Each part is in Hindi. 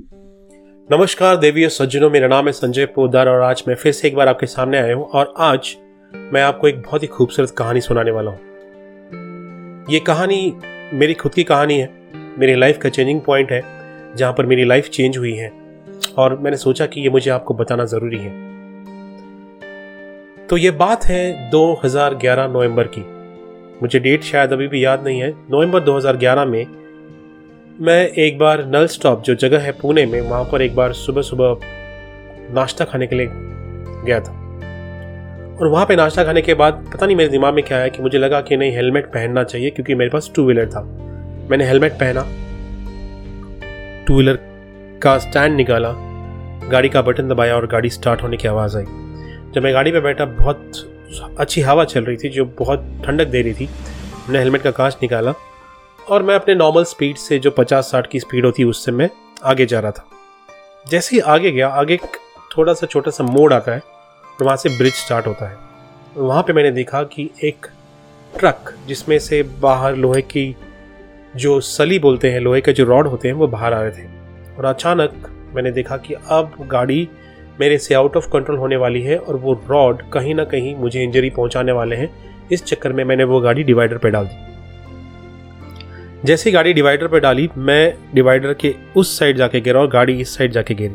नमस्कार देवी और सज्जनों, मेरा नाम है संजय पोदार और आज मैं फिर से एक बार आपके सामने आया हूँ और आज मैं आपको एक बहुत ही खूबसूरत कहानी सुनाने वाला हूँ। ये कहानी मेरी खुद की कहानी है, मेरी लाइफ का चेंजिंग पॉइंट है, जहाँ पर मेरी लाइफ चेंज हुई है और मैंने सोचा कि ये मुझे आपको बताना ज़रूरी है। तो ये बात है 2011 नवंबर की। मुझे डेट शायद अभी भी याद नहीं है। नवंबर 2011 में मैं एक बार नल स्टॉप जो जगह है पुणे में, वहाँ पर एक बार सुबह सुबह नाश्ता खाने के लिए गया था। और वहाँ पे नाश्ता खाने के बाद पता नहीं मेरे दिमाग में क्या आया कि मुझे लगा कि नहीं, हेलमेट पहनना चाहिए क्योंकि मेरे पास टू व्हीलर था। मैंने हेलमेट पहना टू व्हीलर का स्टैंड निकाला, गाड़ी का बटन दबाया और गाड़ी स्टार्ट होने की आवाज़ आई। जब मैं गाड़ी पर बैठा, बहुत अच्छी हवा चल रही थी जो बहुत ठंडक दे रही थी। मैंने हेलमेट का कांच निकाला और मैं अपने नॉर्मल स्पीड से जो 50-60 की स्पीड होती उससे मैं आगे जा रहा था। जैसे ही आगे गया, आगे थोड़ा सा छोटा सा मोड़ आता है, और वहाँ से ब्रिज स्टार्ट होता है। वहाँ पे मैंने देखा कि एक ट्रक जिसमें से बाहर लोहे की जो सली बोलते हैं, लोहे के जो रॉड होते हैं, वो बाहर आ रहे थे। और अचानक मैंने देखा कि अब गाड़ी मेरे से आउट ऑफ़ कंट्रोल होने वाली है, और वो रॉड कहीं ना कहीं मुझे इंजरी पहुँचाने वाले हैं। इस चक्कर में मैंने वो गाड़ी डिवाइडर पे डाल दी। जैसे ही गाड़ी डिवाइडर पर डाली, मैं डिवाइडर के उस साइड जाके गिरा और गाड़ी इस साइड जाके गिरी।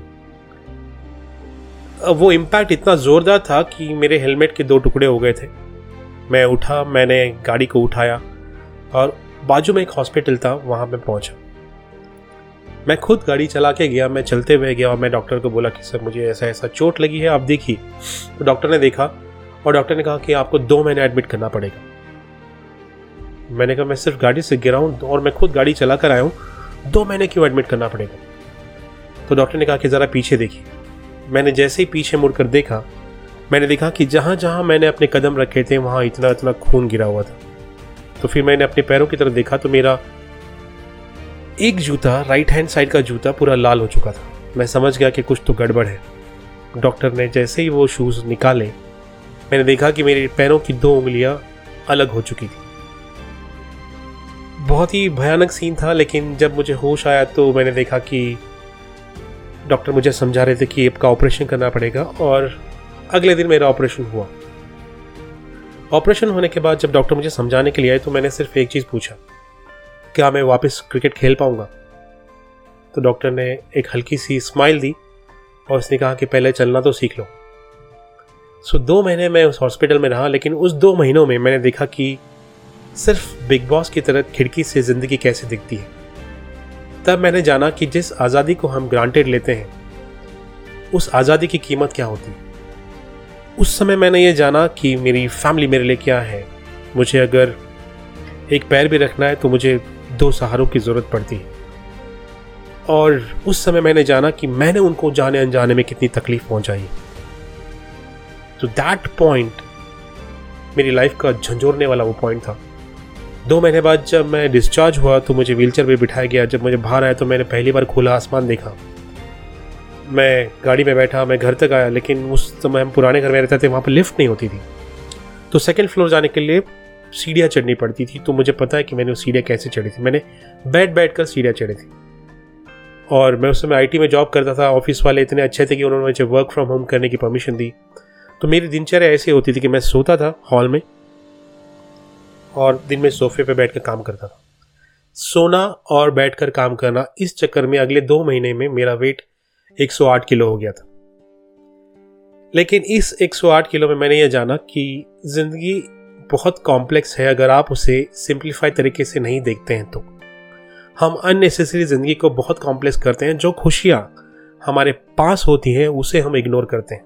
वो इम्पैक्ट इतना ज़ोरदार था कि मेरे हेलमेट के दो टुकड़े हो गए थे। मैं उठा, मैंने गाड़ी को उठाया और बाजू में एक हॉस्पिटल था, वहाँ पे पहुँचा। मैं खुद गाड़ी चला के गया, मैं चलते हुए गया और मैं डॉक्टर को बोला कि, सर, मुझे ऐसा ऐसा चोट लगी है, आप देखिए। तो डॉक्टर ने देखा और डॉक्टर ने कहा कि आपको दो महीने एडमिट करना पड़ेगा। मैंने कहा, मैं सिर्फ़ गाड़ी से गिरा हूँ और मैं खुद गाड़ी चला कर आया हूँ। दो महीने क्यों एडमिट करना पड़ेगा? तो डॉक्टर ने कहा कि ज़रा पीछे देखिए। मैंने जैसे ही पीछे मुड़कर देखा, मैंने देखा कि जहाँ जहाँ मैंने अपने कदम रखे थे, वहाँ इतना इतना खून गिरा हुआ था। तो फिर मैंने अपने पैरों की तरफ़ देखा तो मेरा एक जूता राइट हैंड साइड का जूता पूरा लाल हो चुका था। मैं समझ गया कि कुछ तो गड़बड़ है। डॉक्टर ने जैसे ही वो शूज़ निकाले, मैंने देखा कि मेरे पैरों की दो उंगलियाँ अलग हो चुकी थी। बहुत ही भयानक सीन था, लेकिन जब मुझे होश आया तो मैंने देखा कि डॉक्टर मुझे समझा रहे थे कि आपका ऑपरेशन करना पड़ेगा और अगले दिन मेरा ऑपरेशन हुआ। ऑपरेशन होने के बाद जब डॉक्टर मुझे समझाने के लिए आए तो मैंने सिर्फ़ एक चीज़ पूछा, क्या मैं वापस क्रिकेट खेल पाऊँगा? तो डॉक्टर ने एक हल्की सी स्माइल दी और उसने कहा कि पहले चलना तो सीख लो। सो दो महीने मैं उस हॉस्पिटल में रहा, लेकिन उस दो महीनों में मैंने देखा कि सिर्फ़ बिग बॉस की तरह खिड़की से ज़िंदगी कैसे दिखती है? तब मैंने जाना कि जिस आज़ादी को हम ग्रांटेड लेते हैं, उस आज़ादी की कीमत क्या होती है? उस समय मैंने ये जाना कि मेरी फैमिली मेरे लिए क्या है? मुझे अगर एक पैर भी रखना है तो मुझे दो सहारों की ज़रूरत पड़ती है। और उस समय मैंने जाना कि मैंने उनको जाने अनजाने में कितनी तकलीफ़ पहुंचाई तो दैट पॉइंट मेरी लाइफ का झंझोरने वाला वो पॉइंट था। दो महीने बाद जब मैं डिस्चार्ज हुआ तो मुझे व्हीलचेयर पे बिठाया गया। जब मुझे बाहर आया तो मैंने पहली बार खुला आसमान देखा। मैं गाड़ी में बैठा, मैं घर तक आया, लेकिन उस समय हम पुराने घर में रहते थे, वहाँ पर लिफ्ट नहीं होती थी। तो सेकेंड फ्लोर जाने के लिए सीढ़ियाँ चढ़नी पड़ती थी तो मुझे पता है कि मैंने वो सीढ़ियाँ कैसे चढ़ी थी। मैंने बैठ बैठ कर सीढ़ियाँ चढ़ी थी। और मैं उस समय आईटी में जॉब करता था ऑफ़िस वाले इतने अच्छे थे कि उन्होंने मुझे वर्क फ्रॉम होम करने की परमिशन दी। तो मेरी दिनचर्या ऐसी होती थी कि मैं सोता था हॉल में और दिन में सोफे पे बैठ कर काम करता था। सोना और बैठकर काम करना इस चक्कर में अगले दो महीने में मेरा वेट 108 किलो हो गया था। लेकिन इस 108 किलो में मैंने यह जाना कि ज़िंदगी बहुत कॉम्प्लेक्स है, अगर आप उसे सिंप्लीफाई तरीके से नहीं देखते हैं तो। हम अननेसेसरी ज़िंदगी को बहुत कॉम्प्लेक्स करते हैं, जो खुशियाँ हमारे पास होती हैं, उसे हम इग्नोर करते हैं।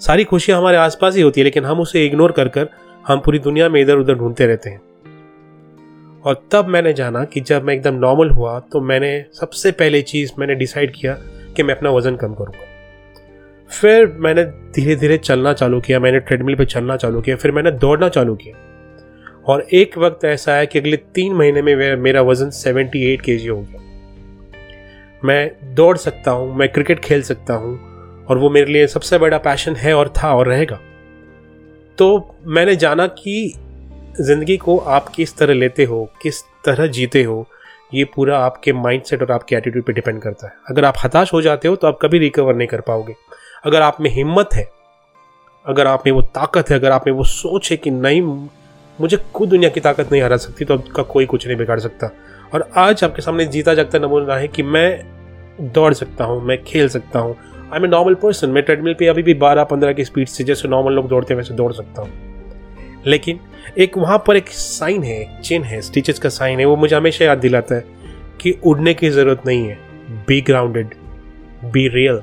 सारी खुशियाँ हमारे आसपास ही होती है, लेकिन हम उसे इग्नोर कर कर हम पूरी दुनिया में इधर उधर ढूंढते रहते हैं। और तब मैंने जाना कि जब मैं एकदम नॉर्मल हुआ तो मैंने सबसे पहले चीज़ मैंने डिसाइड किया कि मैं अपना वज़न कम करूँगा। फिर मैंने धीरे धीरे चलना चालू किया, मैंने ट्रेडमिल पे चलना चालू किया, फिर मैंने दौड़ना चालू किया। और एक वक्त ऐसा है कि अगले तीन महीने में मेरा वज़न सेवेंटी एट के जी हो गया। मैं दौड़ सकता हूँ, मैं क्रिकेट खेल सकता हूँ, और वो मेरे लिए सबसे बड़ा पैशन है और था और रहेगा। तो मैंने जाना कि ज़िंदगी को आप किस तरह लेते हो, किस तरह जीते हो, ये पूरा आपके माइंडसेट और आपके एटीट्यूड पे डिपेंड करता है। अगर आप हताश हो जाते हो तो आप कभी रिकवर नहीं कर पाओगे। अगर आप में हिम्मत है, अगर आप में वो ताकत है, अगर आप में वो सोच है कि नहीं, मुझे खुद दुनिया की ताकत नहीं हरा सकती तो आपका कोई कुछ नहीं बिगाड़ सकता। और आज आपके सामने जीता जागता नमूना है कि मैं दौड़ सकता हूँ, मैं खेल सकता हूँ I am a normal person मैं ट्रेडमिल पे अभी भी बारह पंद्रह की स्पीड से जैसे नॉर्मल लोग दौड़ते हैं, वैसे दौड़ सकता हूँ। लेकिन एक वहाँ पर एक साइन है चिन्ह है स्टिचेस का साइन है, वो मुझे हमेशा याद दिलाता है कि उड़ने की ज़रूरत नहीं है। Be grounded be real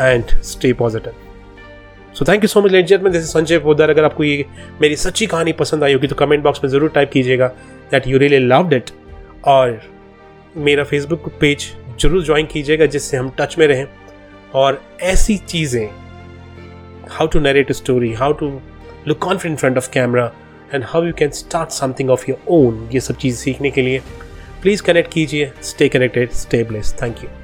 and stay positive so thank you so much let में संजय पोदार अगर आपको ये मेरी सच्ची कहानी पसंद आई होगी तो कमेंट बॉक्स में ज़रूर टाइप कीजिएगा that you really loved it और मेरा फेसबुक पेज ज़रूर ज्वाइन कीजिएगा जिससे हम टच में रहें और ऐसी चीज़ें how to narrate a story how to look confident front of camera and how you can start something of your own ये सब चीज़ सीखने के लिए। प्लीज़ कनेक्ट कीजिए stay connected stay blessed thank you